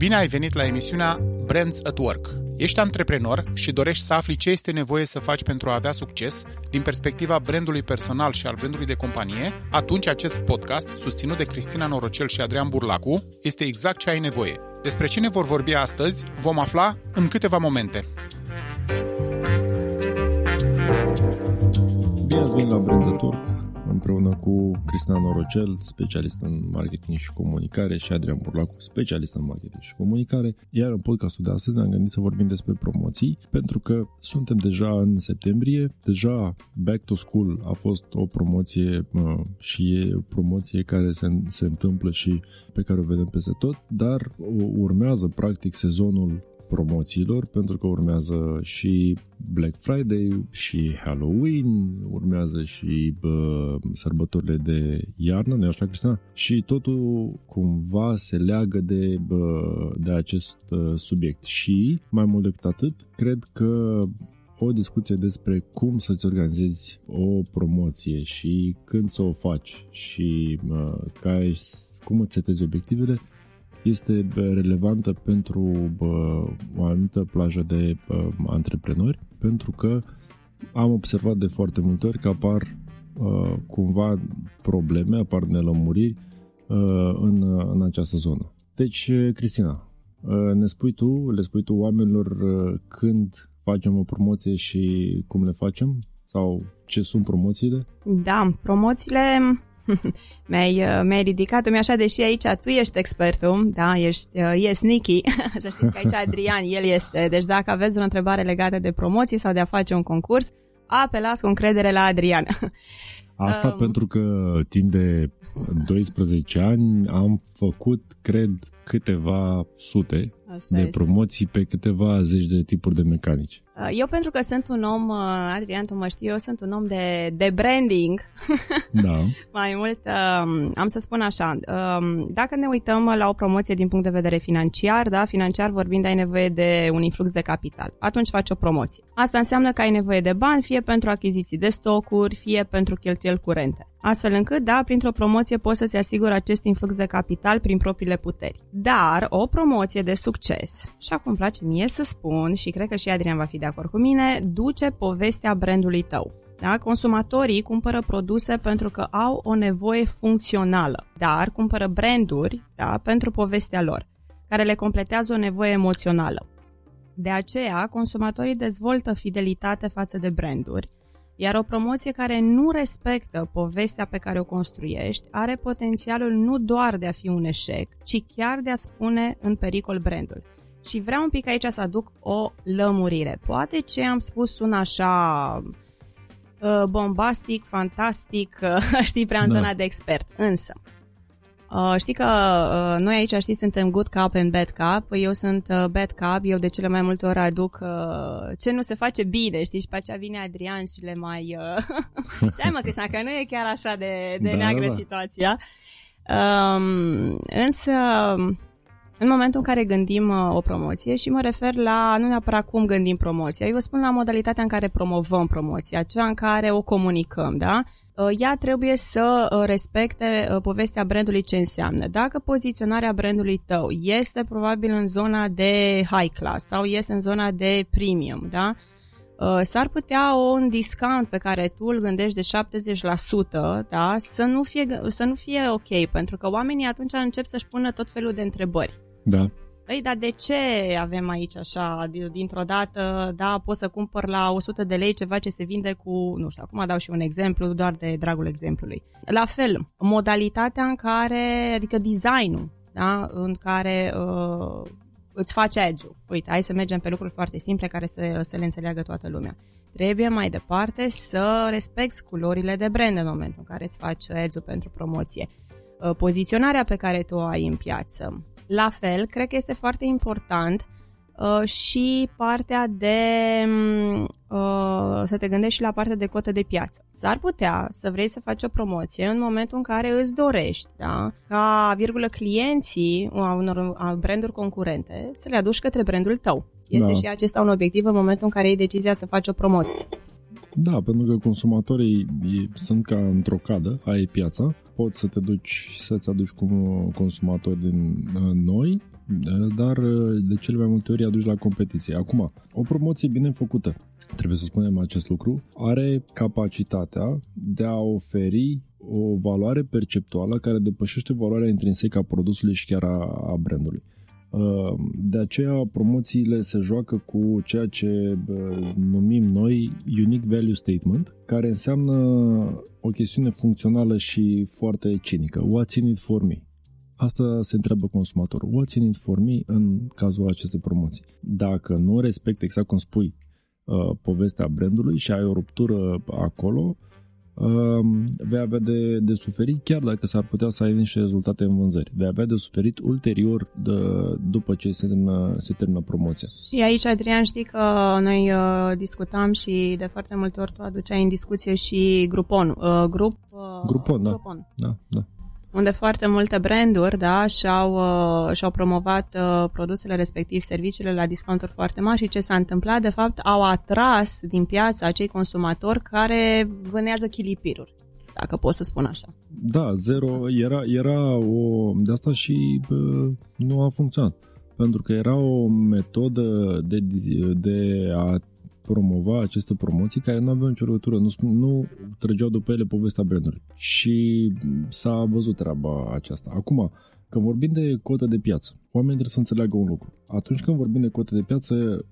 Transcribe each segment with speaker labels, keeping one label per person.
Speaker 1: Bine ai venit la emisiunea Brands at Work. Ești antreprenor și dorești să afli ce este nevoie să faci pentru a avea succes din perspectiva brandului personal și al brandului de companie? Atunci acest podcast, susținut de Cristina Norocel și Adrian Burlacu, este exact ce ai nevoie. Despre ce ne vor vorbi astăzi vom afla în câteva momente.
Speaker 2: Bine ați venit la Brands at Work, împreună cu Cristina Norocel, specialist în marketing și comunicare și Adrian Burlacu, specialist în marketing și comunicare. Iar în podcastul de astăzi ne-am gândit să vorbim despre promoții, pentru că suntem deja în septembrie, deja Back to School a fost o promoție și e o promoție care se, se întâmplă și pe care o vedem peste tot, dar urmează practic sezonul promoțiilor pentru că urmează și Black Friday și Halloween, urmează și bă, sărbătorile de iarnă, nu așa, Cristina? Și totul cumva se leagă de, bă, de acest uh, subiect. Și, mai mult decât atât, cred că o discuție despre cum să-ți organizezi o promoție și când să o faci și uh, ca, cum îți setezi obiectivele este relevantă pentru o anumită plajă de antreprenori, pentru că am observat de foarte multe ori că apar cumva probleme, apar nelămuriri în, în această zonă. Deci, Cristina, ne spui tu, le spui tu oamenilor când facem o promoție și cum le facem? Sau ce sunt promoțiile?
Speaker 3: Da, promoțiile mi-ai, uh, mi-ai ridicat-o, așa, deși aici tu ești expertul, da, ești, uh, e sneaky, să știți că aici Adrian, el este, deci dacă aveți o întrebare legată de promoții sau de a face un concurs, apelați cu încredere la Adrian.
Speaker 2: Asta um, pentru că timp de 12 ani am făcut, cred, câteva sute Așa de este. promoții pe câteva zeci de tipuri de mecanici.
Speaker 3: Uh, eu pentru că sunt un om, uh, Adrian, tu mă știi, eu sunt un om de, de branding.
Speaker 2: Da.
Speaker 3: Mai mult, um, am să spun așa, um, dacă ne uităm la o promoție din punct de vedere financiar, da, financiar vorbind, ai nevoie de un influx de capital. Atunci faci o promoție. Asta înseamnă că ai nevoie de bani, fie pentru achiziții de stocuri, fie pentru cheltuieli curente. Astfel încât, da, printr-o promoție poți să-ți asiguri acest influx de capital prin propriile puteri. Dar o promoție de succes, și acum place mie să spun, și cred că și Adrian va fi de acord cu mine, duce povestea brandului tău. Da? Consumatorii cumpără produse pentru că au o nevoie funcțională, dar cumpără branduri da, pentru povestea lor, care le completează o nevoie emoțională. De aceea, consumatorii dezvoltă fidelitate față de branduri, Iar o promoție care nu respectă povestea pe care o construiești are potențialul nu doar de a fi un eșec, ci chiar de a-ți pune în pericol brandul. Și vreau un pic aici să aduc o lămurire. Poate ce am spus sună așa uh, bombastic, fantastic, uh, știi, prea în da. zona de expert. Însă, Uh, știi că uh, noi aici, știi, suntem good cup and bad cup. Eu sunt uh, bad cup, eu de cele mai multe ori aduc uh, ce nu se face bine, știi, și pe aceea vine Adrian și le mai... Uh... Hai mă, Cristina, că nu e chiar așa de, de da, neagră da. situația. Um, însă, în momentul în care gândim uh, o promoție și mă refer la nu neapărat cum gândim promoția, eu vă spun la modalitatea în care promovăm promoția, cea în care o comunicăm, da? Uh, ea trebuie să uh, respecte uh, povestea brandului ce înseamnă. Dacă poziționarea brandului tău este probabil în zona de high class sau este în zona de premium, da? S-ar putea un discount pe care tu îl gândești de 70% da? să, nu fie, să nu fie ok, pentru că oamenii atunci încep să-și pună tot felul de întrebări.
Speaker 2: Da.
Speaker 3: Păi, dar de ce avem aici așa, dintr-o dată, da, pot să cumpăr la 100 de lei ceva ce se vinde cu, nu știu, acum dau și un exemplu, doar de dragul exemplului. La fel, modalitatea în care, adică designul, da, în care uh, îți face edge Uite, hai să mergem pe lucruri foarte simple care să, să le înțeleagă toată lumea. Trebuie mai departe să respecti culorile de brand în momentul în care îți faci edge pentru promoție. Uh, poziționarea pe care tu o ai în piață, la fel, cred că este foarte important uh, și partea de mm, uh, să te gândești și la partea de cotă de piață. S-ar putea să vrei să faci o promoție în momentul în care îți dorești, da? ca virgulă clienții a unor a branduri concurente să le aduci către brandul tău. Este da. și acesta un obiectiv în momentul în care iei decizia să faci o promoție.
Speaker 2: Da, pentru că consumatorii sunt ca într-o cadă, ai piața, poți să te duci să-ți aduci cu consumatori din uh, noi, dar uh, de cele mai multe ori aduci la competiție. Acum, o promoție bine făcută, trebuie să spunem acest lucru, are capacitatea de a oferi o valoare perceptuală care depășește valoarea intrinsecă a produsului și chiar a, a brandului. De aceea promoțiile se joacă cu ceea ce numim noi Unique Value Statement, care înseamnă o chestiune funcțională și foarte cinică. What's in it for me? Asta se întreabă consumatorul. What's in it for me în cazul acestei promoții? Dacă nu respecti exact cum spui uh, povestea brandului și ai o ruptură acolo, vei avea de, de suferit chiar dacă s-ar putea să ai niște rezultate în vânzări. Vei avea de suferit ulterior de, după ce se termină, se termină promoția.
Speaker 3: Și aici, Adrian, știi că noi uh, discutam și de foarte multe ori tu aduceai în discuție și Grupon. Uh, grup, uh,
Speaker 2: Grupon, da. Grupon. Da, da
Speaker 3: unde foarte multe branduri da, și-au, uh, și-au promovat uh, produsele respectiv, serviciile la discounturi foarte mari și ce s-a întâmplat, de fapt, au atras din piață acei consumatori care vânează chilipiruri dacă pot să spun așa.
Speaker 2: Da, zero era, era o... De asta și bă, nu a funcționat. Pentru că era o metodă de, de a promova aceste promoții care nu aveau nicio legătură, nu, nu trăgeau după ele povestea brandului. Și s-a văzut treaba aceasta. Acum, când vorbim de cotă de piață, oamenii trebuie să înțeleagă un lucru. Atunci când vorbim de cotă de piață,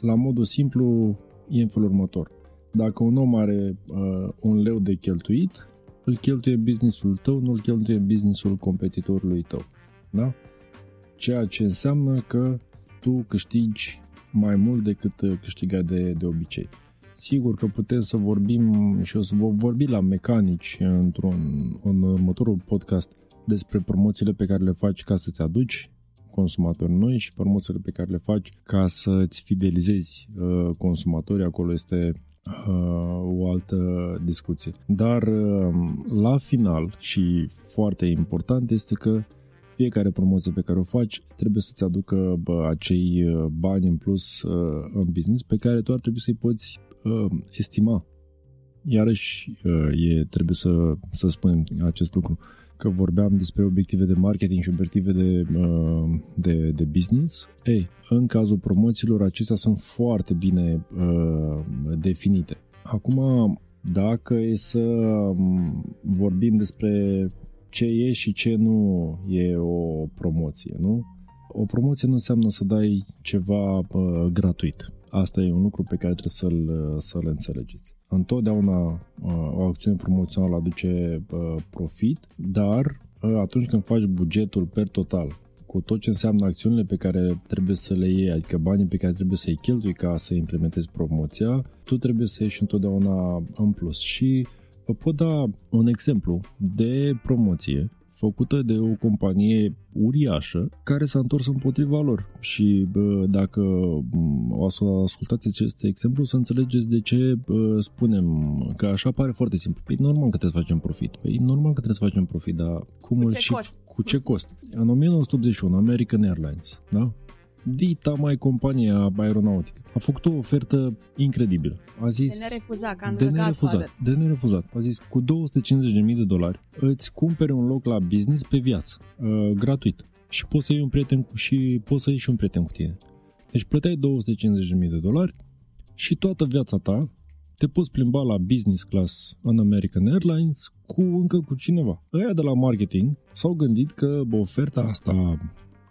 Speaker 2: la modul simplu, e în felul următor. Dacă un om are uh, un leu de cheltuit, îl cheltuie businessul tău, nu îl cheltuie businessul competitorului tău. Da? Ceea ce înseamnă că tu câștigi mai mult decât uh, câștiga de, de obicei. Sigur că putem să vorbim și o să vorbi la mecanici într-un în următorul podcast despre promoțiile pe care le faci ca să-ți aduci consumatori noi și promoțiile pe care le faci ca să-ți fidelizezi uh, consumatorii. Acolo este uh, o altă discuție. Dar uh, la final și foarte important este că fiecare promoție pe care o faci trebuie să-ți aducă bă, acei uh, bani în plus uh, în business pe care tu ar trebui să-i poți uh, estima. Iarăși uh, e, trebuie să, să spunem acest lucru că vorbeam despre obiective de marketing și obiective de, uh, de, de business. Ei, în cazul promoțiilor, acestea sunt foarte bine uh, definite. Acum, dacă e să um, vorbim despre ce e și ce nu e o promoție, nu? O promoție nu înseamnă să dai ceva uh, gratuit. Asta e un lucru pe care trebuie să-l, să-l înțelegeți. întotdeauna uh, o acțiune promoțională aduce uh, profit, dar uh, atunci când faci bugetul per total, cu tot ce înseamnă acțiunile pe care trebuie să le iei, adică banii pe care trebuie să-i cheltui ca să implementezi promoția, tu trebuie să ieși întotdeauna în plus. Și vă pot da un exemplu de promoție făcută de o companie uriașă care s-a întors împotriva lor. Și bă, dacă o să ascultați acest exemplu, să înțelegeți de ce bă, spunem că așa pare foarte simplu. Păi normal că trebuie să facem profit. Păi normal că trebuie să facem profit, dar cum
Speaker 3: Cu
Speaker 2: îl
Speaker 3: ce
Speaker 2: și
Speaker 3: cost?
Speaker 2: cu ce cost? În 1981, American Airlines, da? Dita mai compania aeronautică. A făcut o ofertă incredibilă. A zis...
Speaker 3: De nerefuzat, ca în
Speaker 2: de
Speaker 3: The
Speaker 2: nerefuzat,
Speaker 3: Godfather.
Speaker 2: de nerefuzat. A zis, cu 250.000 de dolari îți cumpere un loc la business pe viață, uh, gratuit. Și poți să iei un prieten cu, și poți să iei și un prieten cu tine. Deci plăteai 250.000 de dolari și toată viața ta te poți plimba la business class în American Airlines cu încă cu cineva. Ăia de la marketing s-au gândit că oferta asta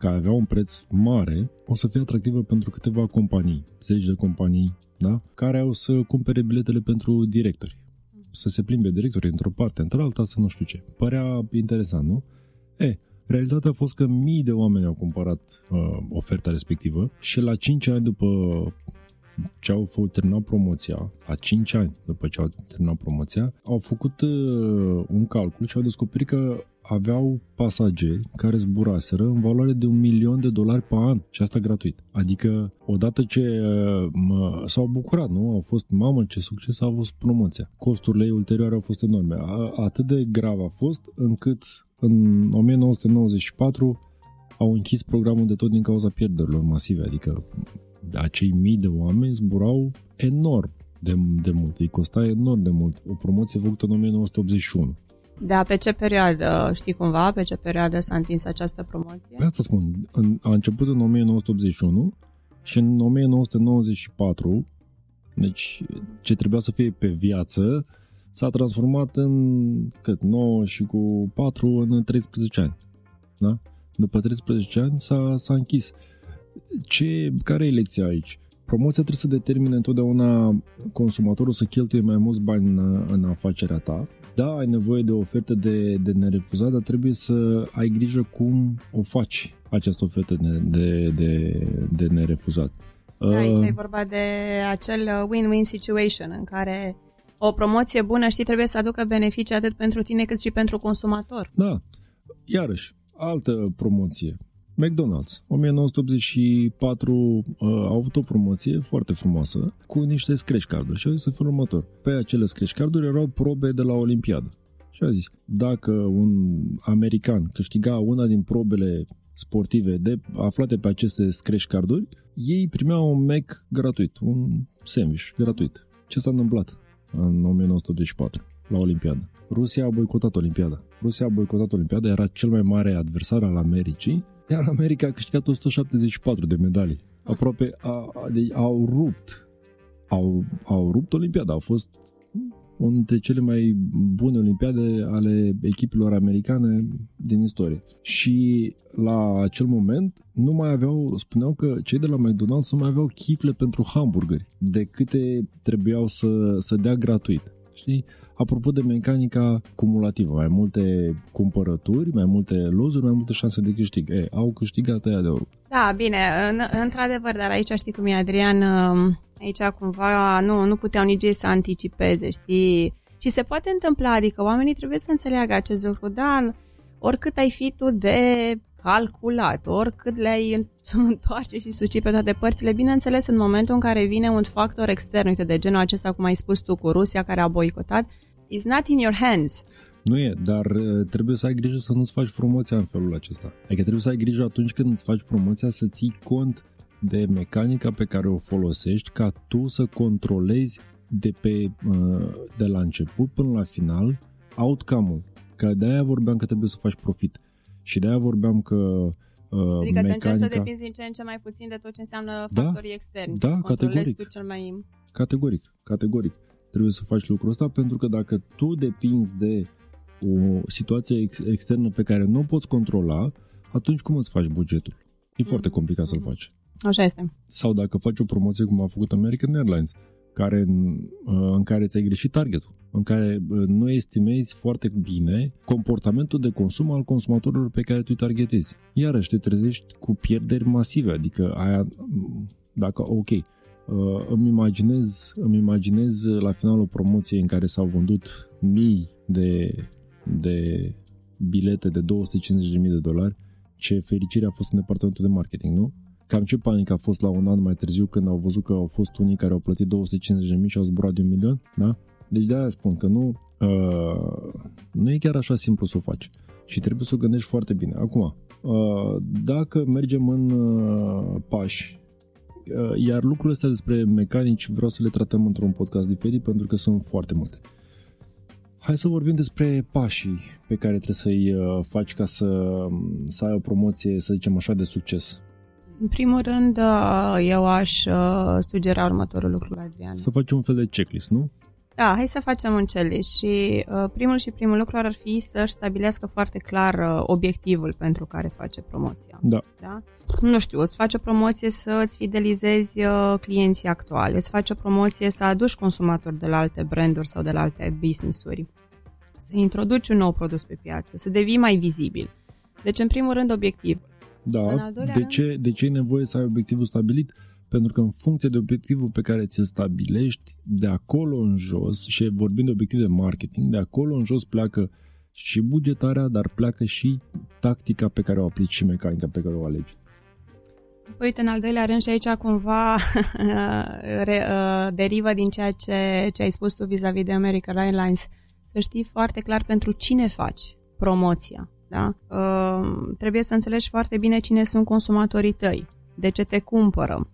Speaker 2: care avea un preț mare, o să fie atractivă pentru câteva companii, zeci de companii, da? care au să cumpere biletele pentru directori. Să se plimbe directorii într-o parte, într-alta, să nu știu ce. Părea interesant, nu? E, realitatea a fost că mii de oameni au cumpărat uh, oferta respectivă și la 5 ani după ce au făcut terminat promoția, la 5 ani după ce au terminat promoția, au făcut uh, un calcul și au descoperit că aveau pasageri care zburaseră în valoare de un milion de dolari pe an și asta gratuit. Adică, odată ce uh, mă, s-au bucurat, nu? Au fost, mamă, ce succes a avut promoția. Costurile ei ulterioare au fost enorme. A, atât de grav a fost încât în 1994 au închis programul de tot din cauza pierderilor masive, adică acei mii de oameni zburau enorm de, de mult, îi costa enorm de mult. O promoție făcută în 1981.
Speaker 3: Da, pe ce perioadă, știi cumva, pe ce perioadă s-a întins această promoție?
Speaker 2: Pe asta spun, în, a început în 1981 și în 1994, deci ce trebuia să fie pe viață, s-a transformat în cât 9 și cu 4 în 13 ani. Da? După 13 ani s-a, s-a închis. Ce, care e lecția aici? Promoția trebuie să determine întotdeauna consumatorul să cheltuie mai mulți bani în, în afacerea ta. Da, ai nevoie de o ofertă de, de nerefuzat, dar trebuie să ai grijă cum o faci această ofertă de, de, de, de nerefuzat.
Speaker 3: Da, aici
Speaker 2: Uh,
Speaker 3: e vorba de acel uh, win-win situation în care o promoție bună, știi, trebuie să aducă beneficii atât pentru tine cât și pentru consumator.
Speaker 2: Da, iarăși, altă promoție. McDonald's, 1984 uh, au avut o promoție foarte frumoasă cu niște scratch carduri și au zis în felul următor. Pe acele scratch carduri erau probe de la Olimpiadă. Și a zis, dacă un american câștiga una din probele sportive de, aflate pe aceste scratch carduri, ei primeau un Mac gratuit, un sandwich gratuit. Ce s-a întâmplat în 1984 la Olimpiadă? Rusia a boicotat Olimpiada. Rusia a boicotat Olimpiada, era cel mai mare adversar al Americii, iar America a câștigat 174 de medalii. Aproape a, a, deci au rupt. Au, au rupt Olimpiada. Au fost una dintre cele mai bune olimpiade ale echipelor americane din istorie. Și la acel moment nu mai aveau, spuneau că cei de la McDonald's nu mai aveau chifle pentru hamburgeri de câte trebuiau să, să dea gratuit. Știi? Apropo de mecanica cumulativă, mai multe cumpărături, mai multe lozuri, mai multe șanse de câștig. E, au câștigat aia de ori.
Speaker 3: Da, bine, în, într-adevăr, dar aici știi cum e, Adrian, um, aici cumva nu, nu puteau nici ei să anticipeze, știi? Și se poate întâmpla, adică oamenii trebuie să înțeleagă acest lucru, da, oricât ai fi tu de calculat, oricât le-ai întoarce și suci pe toate părțile, bineînțeles în momentul în care vine un factor extern, uite, de genul acesta, cum ai spus tu, cu Rusia care a boicotat, is not in your hands.
Speaker 2: Nu e, dar uh, trebuie să ai grijă să nu-ți faci promoția în felul acesta. Adică trebuie să ai grijă atunci când îți faci promoția să ții cont de mecanica pe care o folosești ca tu să controlezi de, pe, uh, de la început până la final outcome-ul. Că de-aia vorbeam că trebuie să faci profit. Și de-aia vorbeam că uh,
Speaker 3: Adică să încerci să
Speaker 2: mecanica...
Speaker 3: depinzi din ce în ce mai puțin de tot ce înseamnă
Speaker 2: Da,
Speaker 3: factorii externi.
Speaker 2: da,
Speaker 3: Controlezi
Speaker 2: categoric.
Speaker 3: tu cel mai...
Speaker 2: Categoric, categoric. Trebuie să faci lucrul ăsta pentru că dacă tu depinzi de o situație ex- externă pe care nu o poți controla, atunci cum îți faci bugetul? E foarte complicat să-l faci.
Speaker 3: Așa este.
Speaker 2: Sau dacă faci o promoție cum a făcut American Airlines, care, în care ți-ai greșit targetul, în care nu estimezi foarte bine comportamentul de consum al consumatorilor pe care tu îi targetezi. Iarăși te trezești cu pierderi masive, adică aia, dacă, ok, îmi imaginez, îmi imaginez la finalul promoției în care s-au vândut mii de, de bilete de 250.000 de dolari, ce fericire a fost în departamentul de marketing, nu? Cam ce panică a fost la un an mai târziu când au văzut că au fost unii care au plătit 250.000 și au zburat de un milion, da? Deci de-aia spun că nu, uh, nu e chiar așa simplu să o faci și trebuie să o gândești foarte bine. Acum, uh, dacă mergem în uh, pași, uh, iar lucrurile astea despre mecanici vreau să le tratăm într-un podcast diferit pentru că sunt foarte multe. Hai să vorbim despre pașii pe care trebuie să-i uh, faci ca să, să ai o promoție, să zicem așa, de succes.
Speaker 3: În primul rând, uh, eu aș uh, sugera următorul lucru, Adrian.
Speaker 2: Să faci un fel de checklist, nu?
Speaker 3: Da, hai să facem un checklist și uh, primul și primul lucru ar fi să-și stabilească foarte clar uh, obiectivul pentru care face promoția.
Speaker 2: Da.
Speaker 3: da. Nu știu, îți faci o promoție să îți fidelizezi uh, clienții actuali, îți faci o promoție să aduci consumatori de la alte branduri sau de la alte business-uri, să introduci un nou produs pe piață, să devii mai vizibil. Deci, în primul rând, obiectiv.
Speaker 2: Da, de rând... ce, de ce e nevoie să ai obiectivul stabilit? Pentru că în funcție de obiectivul pe care ți-l stabilești, de acolo în jos, și vorbim de obiectiv de marketing, de acolo în jos pleacă și bugetarea, dar pleacă și tactica pe care o aplici și mecanica pe care o alegi.
Speaker 3: Uite, în al doilea rând și aici cumva re, uh, derivă din ceea ce, ce ai spus tu vis-a-vis de American Airlines. Să știi foarte clar pentru cine faci promoția. Da? Uh, trebuie să înțelegi foarte bine cine sunt consumatorii tăi, de ce te cumpără,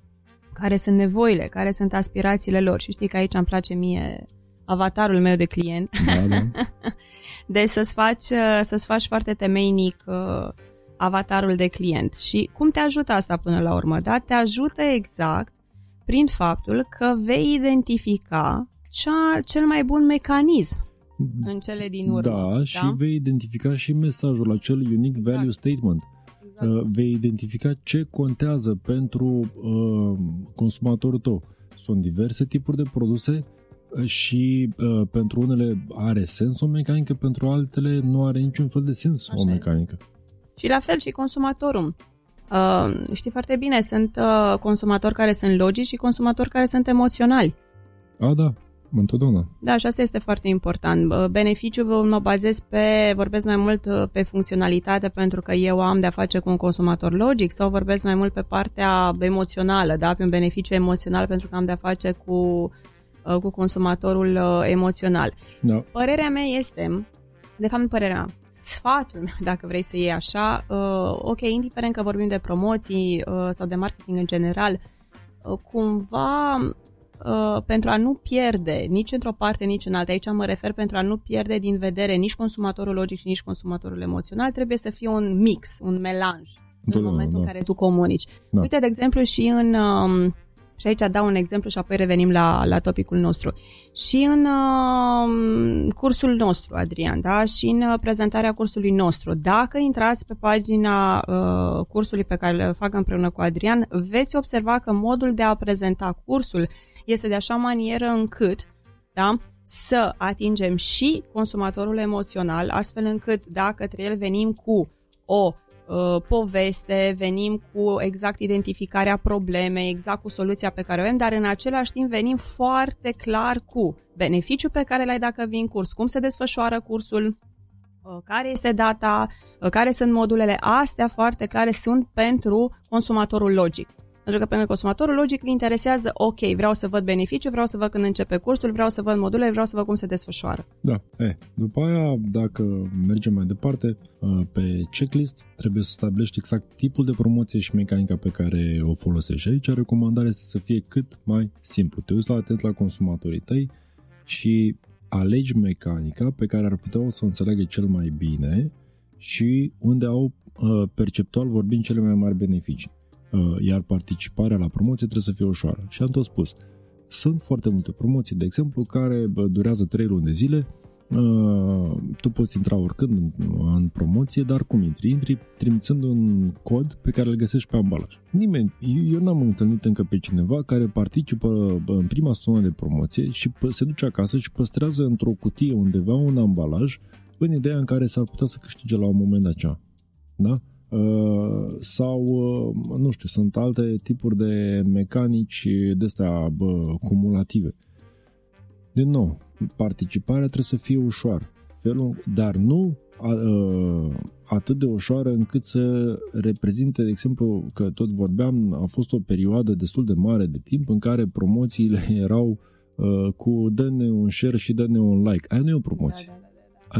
Speaker 3: care sunt nevoile, care sunt aspirațiile lor. Și știi că aici îmi place mie avatarul meu de client.
Speaker 2: Da, da.
Speaker 3: deci să-ți faci, să-ți faci foarte temeinic uh, avatarul de client. Și cum te ajută asta până la urmă? Da? Te ajută exact prin faptul că vei identifica cea, cel mai bun mecanism în cele din urmă.
Speaker 2: Da, da? și vei identifica și mesajul, acel unique exact. value statement. Exact. Uh, vei identifica ce contează pentru uh, consumatorul tău. Sunt diverse tipuri de produse uh, și uh, pentru unele are sens o mecanică, pentru altele nu are niciun fel de sens Așa o mecanică. Este.
Speaker 3: Și la fel și consumatorul. Uh, știi foarte bine, sunt uh, consumatori care sunt logici și consumatori care sunt emoționali.
Speaker 2: A, da, întotdeauna.
Speaker 3: Da, și asta este foarte important. Uh, beneficiul mă bazez pe, vorbesc mai mult uh, pe funcționalitate pentru că eu am de-a face cu un consumator logic sau vorbesc mai mult pe partea emoțională, da, pe un beneficiu emoțional pentru că am de-a face cu, uh, cu consumatorul emoțional.
Speaker 2: Da.
Speaker 3: Părerea mea este, de fapt părerea mea, sfatul meu, dacă vrei să iei așa, uh, ok, indiferent că vorbim de promoții uh, sau de marketing în general, uh, cumva uh, pentru a nu pierde nici într-o parte, nici în alta, aici mă refer pentru a nu pierde din vedere nici consumatorul logic și nici consumatorul emoțional, trebuie să fie un mix, un melanj în momentul da. în care tu comunici. Da. Uite, de exemplu, și în... Uh, și aici dau un exemplu și apoi revenim la, la topicul nostru. Și în uh, cursul nostru, Adrian, da? și în uh, prezentarea cursului nostru, dacă intrați pe pagina uh, cursului pe care îl fac împreună cu Adrian, veți observa că modul de a prezenta cursul este de așa manieră încât da? să atingem și consumatorul emoțional, astfel încât dacă către el venim cu o uh, poveste, venim cu exact identificarea problemei, exact cu soluția pe care o avem, dar în același timp venim foarte clar cu beneficiul pe care l-ai dacă vin curs, cum se desfășoară cursul, uh, care este data, uh, care sunt modulele, astea foarte clare sunt pentru consumatorul logic. Pentru că pentru consumatorul logic îl interesează, ok, vreau să văd beneficiu, vreau să văd când începe cursul, vreau să văd module, vreau să văd cum se desfășoară.
Speaker 2: Da, e, după aia, dacă mergem mai departe, uh, pe checklist trebuie să stabilești exact tipul de promoție și mecanica pe care o folosești. Aici recomandarea este să fie cât mai simplu. Te uiți la atent la consumatorii tăi și alegi mecanica pe care ar putea să o înțeleagă cel mai bine și unde au uh, perceptual vorbind cele mai mari beneficii. Uh, iar participarea la promoție trebuie să fie ușoară. Și am tot spus, sunt foarte multe promoții, de exemplu, care durează 3 luni de zile Uh, tu poți intra oricând în, în promoție, dar cum intri? Intri trimițând un cod pe care îl găsești pe ambalaj. Nimeni, eu, eu n-am întâlnit încă pe cineva care participă în prima stonă de promoție și se duce acasă și păstrează într-o cutie undeva un ambalaj în ideea în care s-ar putea să câștige la un moment dat Da? Uh, sau, uh, nu știu, sunt alte tipuri de mecanici de astea cumulative. Din nou, participarea trebuie să fie ușoară, felul, dar nu a, a, atât de ușoară încât să reprezinte, de exemplu, că tot vorbeam, a fost o perioadă destul de mare de timp în care promoțiile erau a, cu dă-ne un share și dă-ne un like. Aia nu e o promoție. Da, da, da, da. Aia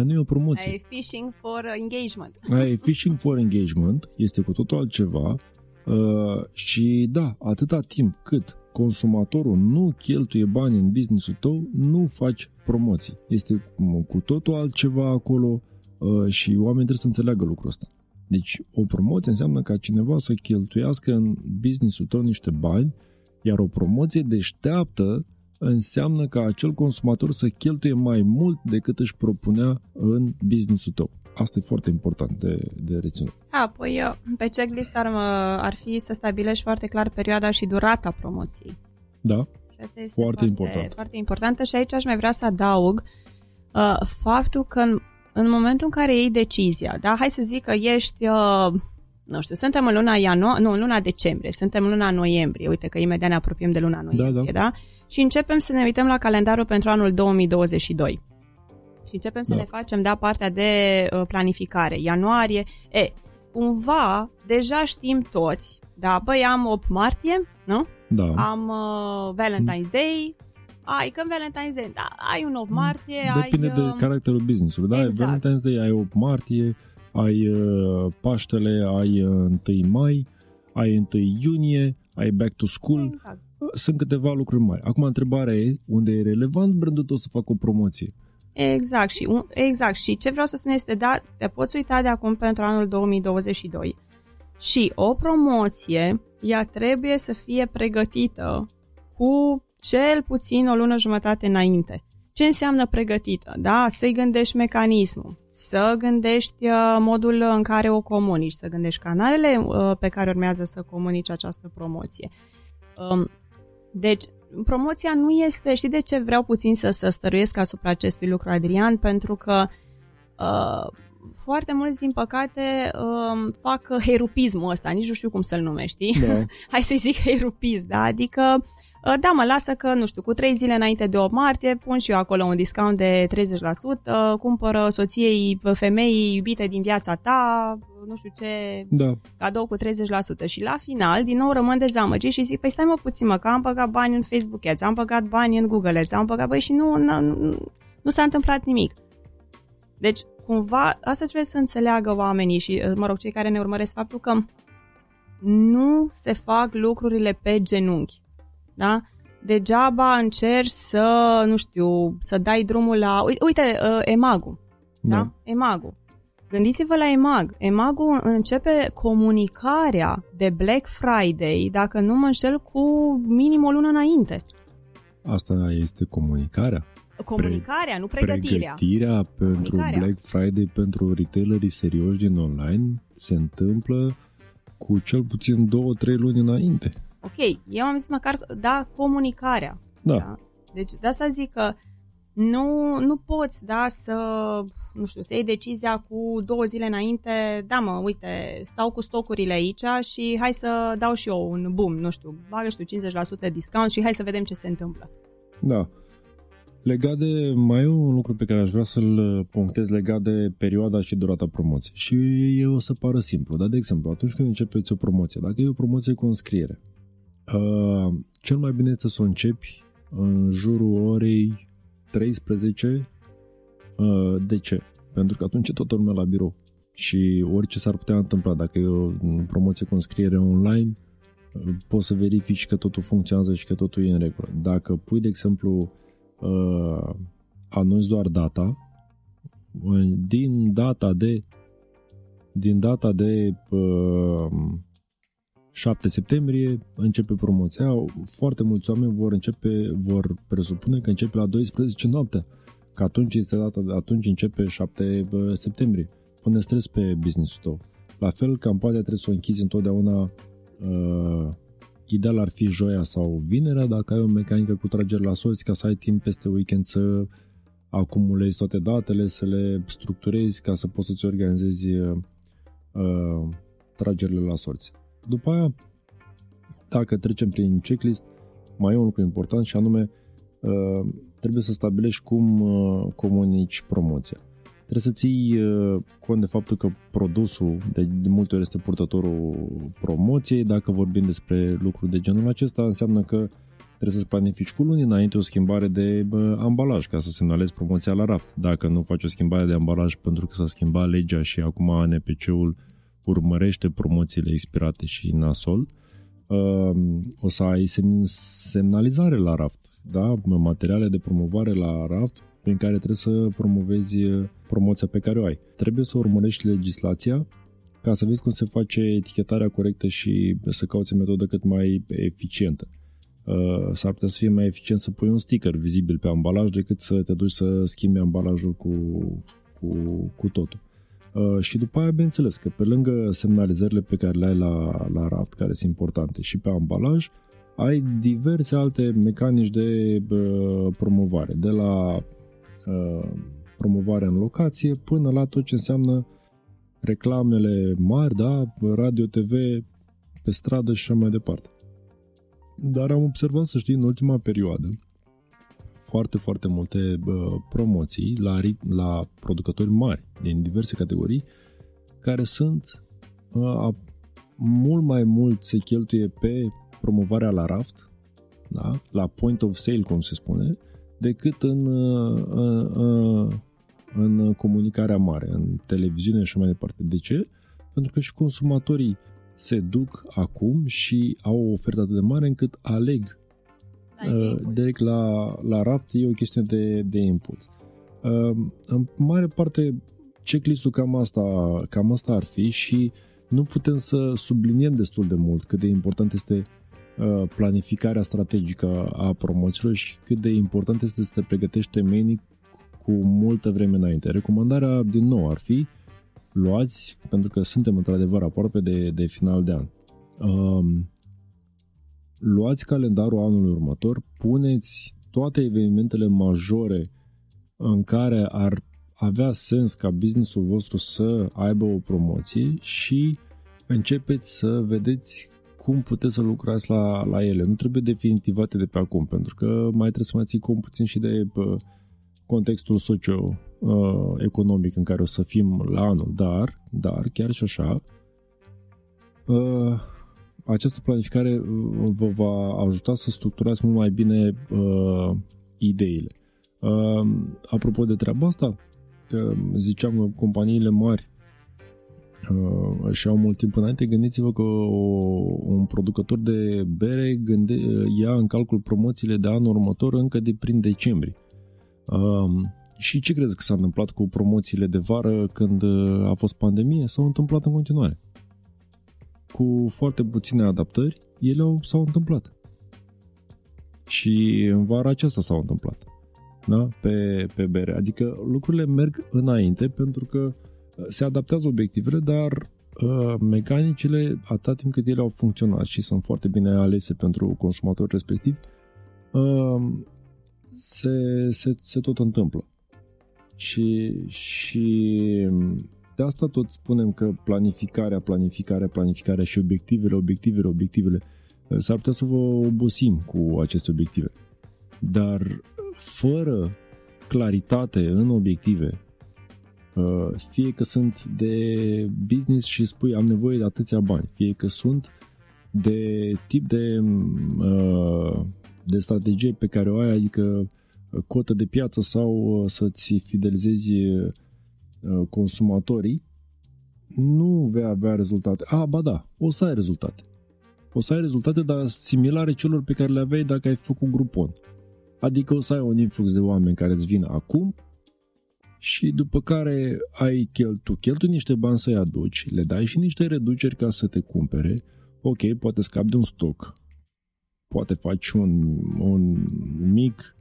Speaker 2: nu e o promoție.
Speaker 3: Aia e fishing for engagement.
Speaker 2: Aia e fishing for engagement, este cu totul altceva uh, și da, atâta timp cât consumatorul nu cheltuie bani în businessul tău, nu faci promoții. Este cu totul altceva acolo uh, și oamenii trebuie să înțeleagă lucrul ăsta. Deci o promoție înseamnă ca cineva să cheltuiască în businessul tău niște bani, iar o promoție deșteaptă înseamnă ca acel consumator să cheltuie mai mult decât își propunea în businessul tău. Asta e foarte important de, de reținut.
Speaker 3: Apoi, pe checklist ar, ar fi să stabilești foarte clar perioada și durata promoției.
Speaker 2: Da, și asta este foarte, foarte important.
Speaker 3: Foarte importantă și aici aș mai vrea să adaug uh, faptul că în, în momentul în care iei decizia, da, hai să zic că ești, uh, nu știu, suntem în luna ianuarie, nu, în luna decembrie, suntem în luna noiembrie, uite că imediat ne apropiem de luna noiembrie, da, da? da? Și începem să ne uităm la calendarul pentru anul 2022 și începem să da. ne facem, da, partea de uh, planificare. Ianuarie, e, cumva, deja știm toți, da, băi, am 8 martie, nu?
Speaker 2: Da.
Speaker 3: Am uh, Valentine's Day, ai, când Valentine's Day, da, ai un 8 martie,
Speaker 2: Depinde
Speaker 3: ai...
Speaker 2: de uh, caracterul business-ului, da? Exact. Valentine's Day, ai 8 martie, ai uh, Paștele, ai uh, 1 mai, ai 1 iunie, ai back to school. Exact. Sunt câteva lucruri mari. Acum, întrebarea e, unde e relevant brandul tău să facă o promoție?
Speaker 3: Exact și, exact. și ce vreau să spun este, da, te poți uita de acum pentru anul 2022 și o promoție, ea trebuie să fie pregătită cu cel puțin o lună jumătate înainte. Ce înseamnă pregătită? Da, să-i gândești mecanismul, să gândești uh, modul în care o comunici, să gândești canalele uh, pe care urmează să comunici această promoție. Um, deci, promoția nu este, știi de ce vreau puțin să, să stăruiesc asupra acestui lucru, Adrian? Pentru că uh, foarte mulți, din păcate, uh, fac herupismul ăsta, nici nu știu cum să-l numești, da. Hai să zic herupism, da? Adică Uh, da, mă lasă că, nu știu, cu trei zile înainte de 8 martie pun și eu acolo un discount de 30%, cumpără soției, femeii iubite din viața ta, nu știu ce,
Speaker 2: da.
Speaker 3: cadou cu 30% și la final, din nou rămân dezamăgit și zic, păi stai mă puțin mă, că am băgat bani în Facebook Ads, am băgat bani în Google Ads, am băgat, băi și nu, nu, nu, nu s-a întâmplat nimic. Deci, cumva, asta trebuie să înțeleagă oamenii și, mă rog, cei care ne urmăresc faptul că nu se fac lucrurile pe genunchi da? Degeaba încerci să, nu știu, să dai drumul la... Uite, uh, Emagu, da? da? Emagu. Gândiți-vă la Emag. Emagul începe comunicarea de Black Friday, dacă nu mă înșel, cu minim o lună înainte.
Speaker 2: Asta este comunicarea?
Speaker 3: Comunicarea, Pre- nu pregătirea.
Speaker 2: Pregătirea pentru Black Friday pentru retailerii serioși din online se întâmplă cu cel puțin două, trei luni înainte.
Speaker 3: Ok, eu am zis măcar, da, comunicarea.
Speaker 2: Da. da?
Speaker 3: Deci de asta zic că nu, nu poți, da, să, nu știu, să iei decizia cu două zile înainte, da mă, uite, stau cu stocurile aici și hai să dau și eu un boom, nu știu, bagă știu 50% discount și hai să vedem ce se întâmplă.
Speaker 2: Da. Legat de, mai e un lucru pe care aș vrea să-l punctez legat de perioada și durata promoției. Și e o să pară simplu, dar de exemplu, atunci când începeți o promoție, dacă e o promoție cu înscriere, Uh, cel mai bine este să o începi în jurul orei 13. Uh, de ce? Pentru că atunci tot lumea la birou și orice s-ar putea întâmpla, dacă e o promoție cu înscriere online, uh, poți să verifici că totul funcționează și că totul e în regulă. Dacă pui, de exemplu, uh, anunți doar data, uh, din data de din data de uh, 7 septembrie începe promoția. Foarte mulți oameni vor începe, vor presupune că începe la 12 noaptea. Că atunci este data, atunci începe 7 septembrie. Pune stres pe business-ul tău. La fel, campania trebuie să o închizi întotdeauna uh, ideal ar fi joia sau vinerea dacă ai o mecanică cu trageri la sorți ca să ai timp peste weekend să acumulezi toate datele, să le structurezi ca să poți să-ți organizezi uh, uh, tragerile la sorți. După aia, dacă trecem prin checklist, mai e un lucru important și anume uh, trebuie să stabilești cum uh, comunici promoția. Trebuie să ții uh, cont de faptul că produsul de, de multe ori este purtătorul promoției. Dacă vorbim despre lucruri de genul acesta, înseamnă că trebuie să-ți planifici cu luni înainte o schimbare de bă, ambalaj ca să semnalezi promoția la raft. Dacă nu faci o schimbare de ambalaj pentru că s-a schimbat legea și acum NPC-ul urmărește promoțiile expirate și nasol, uh, o să ai semn- semnalizare la raft, da? materiale de promovare la raft prin care trebuie să promovezi uh, promoția pe care o ai. Trebuie să urmărești legislația ca să vezi cum se face etichetarea corectă și să cauți o metodă cât mai eficientă. Uh, s-ar putea să fie mai eficient să pui un sticker vizibil pe ambalaj decât să te duci să schimbi ambalajul cu, cu, cu totul. Uh, și după aia, bineînțeles, că pe lângă semnalizările pe care le ai la, la raft, care sunt importante, și pe ambalaj, ai diverse alte mecanici de uh, promovare, de la uh, promovare în locație până la tot ce înseamnă reclamele mari, da, radio, TV, pe stradă și așa mai departe. Dar am observat, să știi, în ultima perioadă, foarte, foarte multe uh, promoții la, la producători mari din diverse categorii care sunt uh, mult mai mult se cheltuie pe promovarea la raft, da? la point of sale, cum se spune, decât în, uh, uh, uh, în comunicarea mare, în televiziune și mai departe. De ce? Pentru că și consumatorii se duc acum și au o ofertă atât de mare încât aleg uh, direct la, la raft, e o chestiune de, de impuls. Uh, în mare parte, checklist-ul cam asta, cam asta ar fi și nu putem să subliniem destul de mult cât de important este uh, planificarea strategică a promoțiilor și cât de important este să te pregătești temenic cu multă vreme înainte. Recomandarea, din nou, ar fi luați, pentru că suntem într-adevăr aproape de, de final de an. Um, luați calendarul anului următor, puneți toate evenimentele majore în care ar avea sens ca businessul vostru să aibă o promoție și începeți să vedeți cum puteți să lucrați la, la ele. Nu trebuie definitivate de pe acum, pentru că mai trebuie să mai ții cum puțin și de bă, contextul socio-economic în care o să fim la anul, dar, dar chiar și așa, uh, această planificare uh, vă va ajuta să structurați mult mai bine uh, ideile. Uh, apropo de treaba asta, că ziceam că companiile mari uh, și au mult timp înainte, gândiți-vă că o, un producător de bere gânde, ia în calcul promoțiile de anul următor încă de prin decembrie. Um, și ce crezi că s-a întâmplat cu promoțiile de vară când uh, a fost pandemie? S-au întâmplat în continuare. Cu foarte puține adaptări, ele au, s-au întâmplat. Și în vara aceasta s-au întâmplat. Da? Pe, pe bere. Adică lucrurile merg înainte pentru că uh, se adaptează obiectivele, dar uh, mecanicile, atât timp cât ele au funcționat și sunt foarte bine alese pentru consumatori respectiv, uh, se, se, se tot întâmplă. Și, și de asta tot spunem că planificarea, planificarea, planificarea și obiectivele, obiectivele, obiectivele, s-ar putea să vă obosim cu aceste obiective. Dar fără claritate în obiective, uh, fie că sunt de business și spui am nevoie de atâția bani, fie că sunt de tip de uh, de strategie pe care o ai, adică uh, cotă de piață sau uh, să-ți fidelizezi uh, consumatorii, nu vei avea rezultate. A, ba da, o să ai rezultate. O să ai rezultate, dar similare celor pe care le aveai dacă ai făcut grupon. Adică o să ai un influx de oameni care îți vin acum și după care ai cheltu, cheltu niște bani să-i aduci, le dai și niște reduceri ca să te cumpere, ok, poate scapi de un stoc, poate faci un, un mic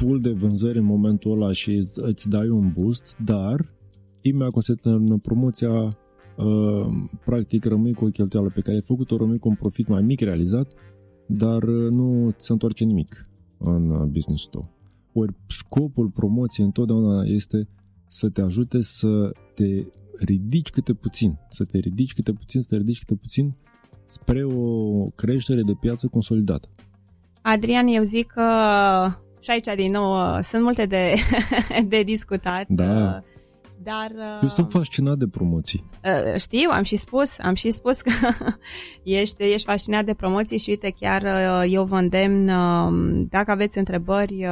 Speaker 2: pool de vânzări în momentul ăla și îți, îți dai un boost, dar imediat când se termină promoția, uh, practic rămâi cu o cheltuială pe care ai făcut-o, rămâi cu un profit mai mic realizat, dar uh, nu ți se întoarce nimic în uh, business-ul tău. Ori scopul promoției întotdeauna este să te ajute să te ridici câte puțin, să te ridici câte puțin, să te ridici câte puțin spre o creștere de piață consolidată.
Speaker 3: Adrian, eu zic că și aici din nou sunt multe de, de discutat.
Speaker 2: Da.
Speaker 3: Dar...
Speaker 2: Eu sunt fascinat de promoții.
Speaker 3: Uh, știu, am și spus, am și spus că ești, ești fascinat de promoții și uite, chiar uh, eu vă îndemn, uh, dacă aveți întrebări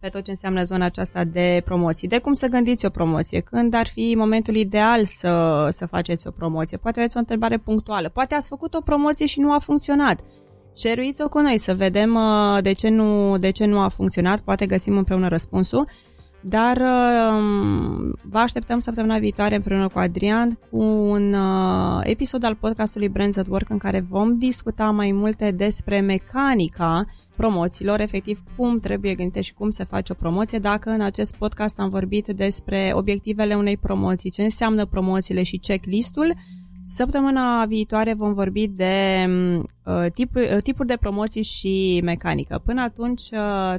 Speaker 3: pe tot ce înseamnă zona aceasta de promoții, de cum să gândiți o promoție, când ar fi momentul ideal să, să faceți o promoție. Poate aveți o întrebare punctuală, poate ați făcut o promoție și nu a funcționat. Șeruiți-o cu noi să vedem de ce, nu, de ce nu a funcționat, poate găsim împreună răspunsul. Dar um, vă așteptăm săptămâna viitoare împreună cu Adrian cu un uh, episod al podcastului Brands at Work în care vom discuta mai multe despre mecanica promoțiilor, efectiv cum trebuie gândită și cum se face o promoție, dacă în acest podcast am vorbit despre obiectivele unei promoții, ce înseamnă promoțiile și checklistul, Săptămâna viitoare vom vorbi de um, uh, tip, uh, tipuri de promoții și mecanică. Până atunci, uh,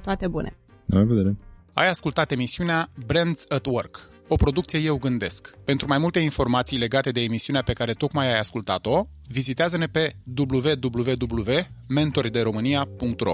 Speaker 3: toate bune!
Speaker 2: La revedere!
Speaker 1: Ai ascultat emisiunea Brands at Work, o producție Eu Gândesc. Pentru mai multe informații legate de emisiunea pe care tocmai ai ascultat-o, vizitează-ne pe www.mentorideromania.ro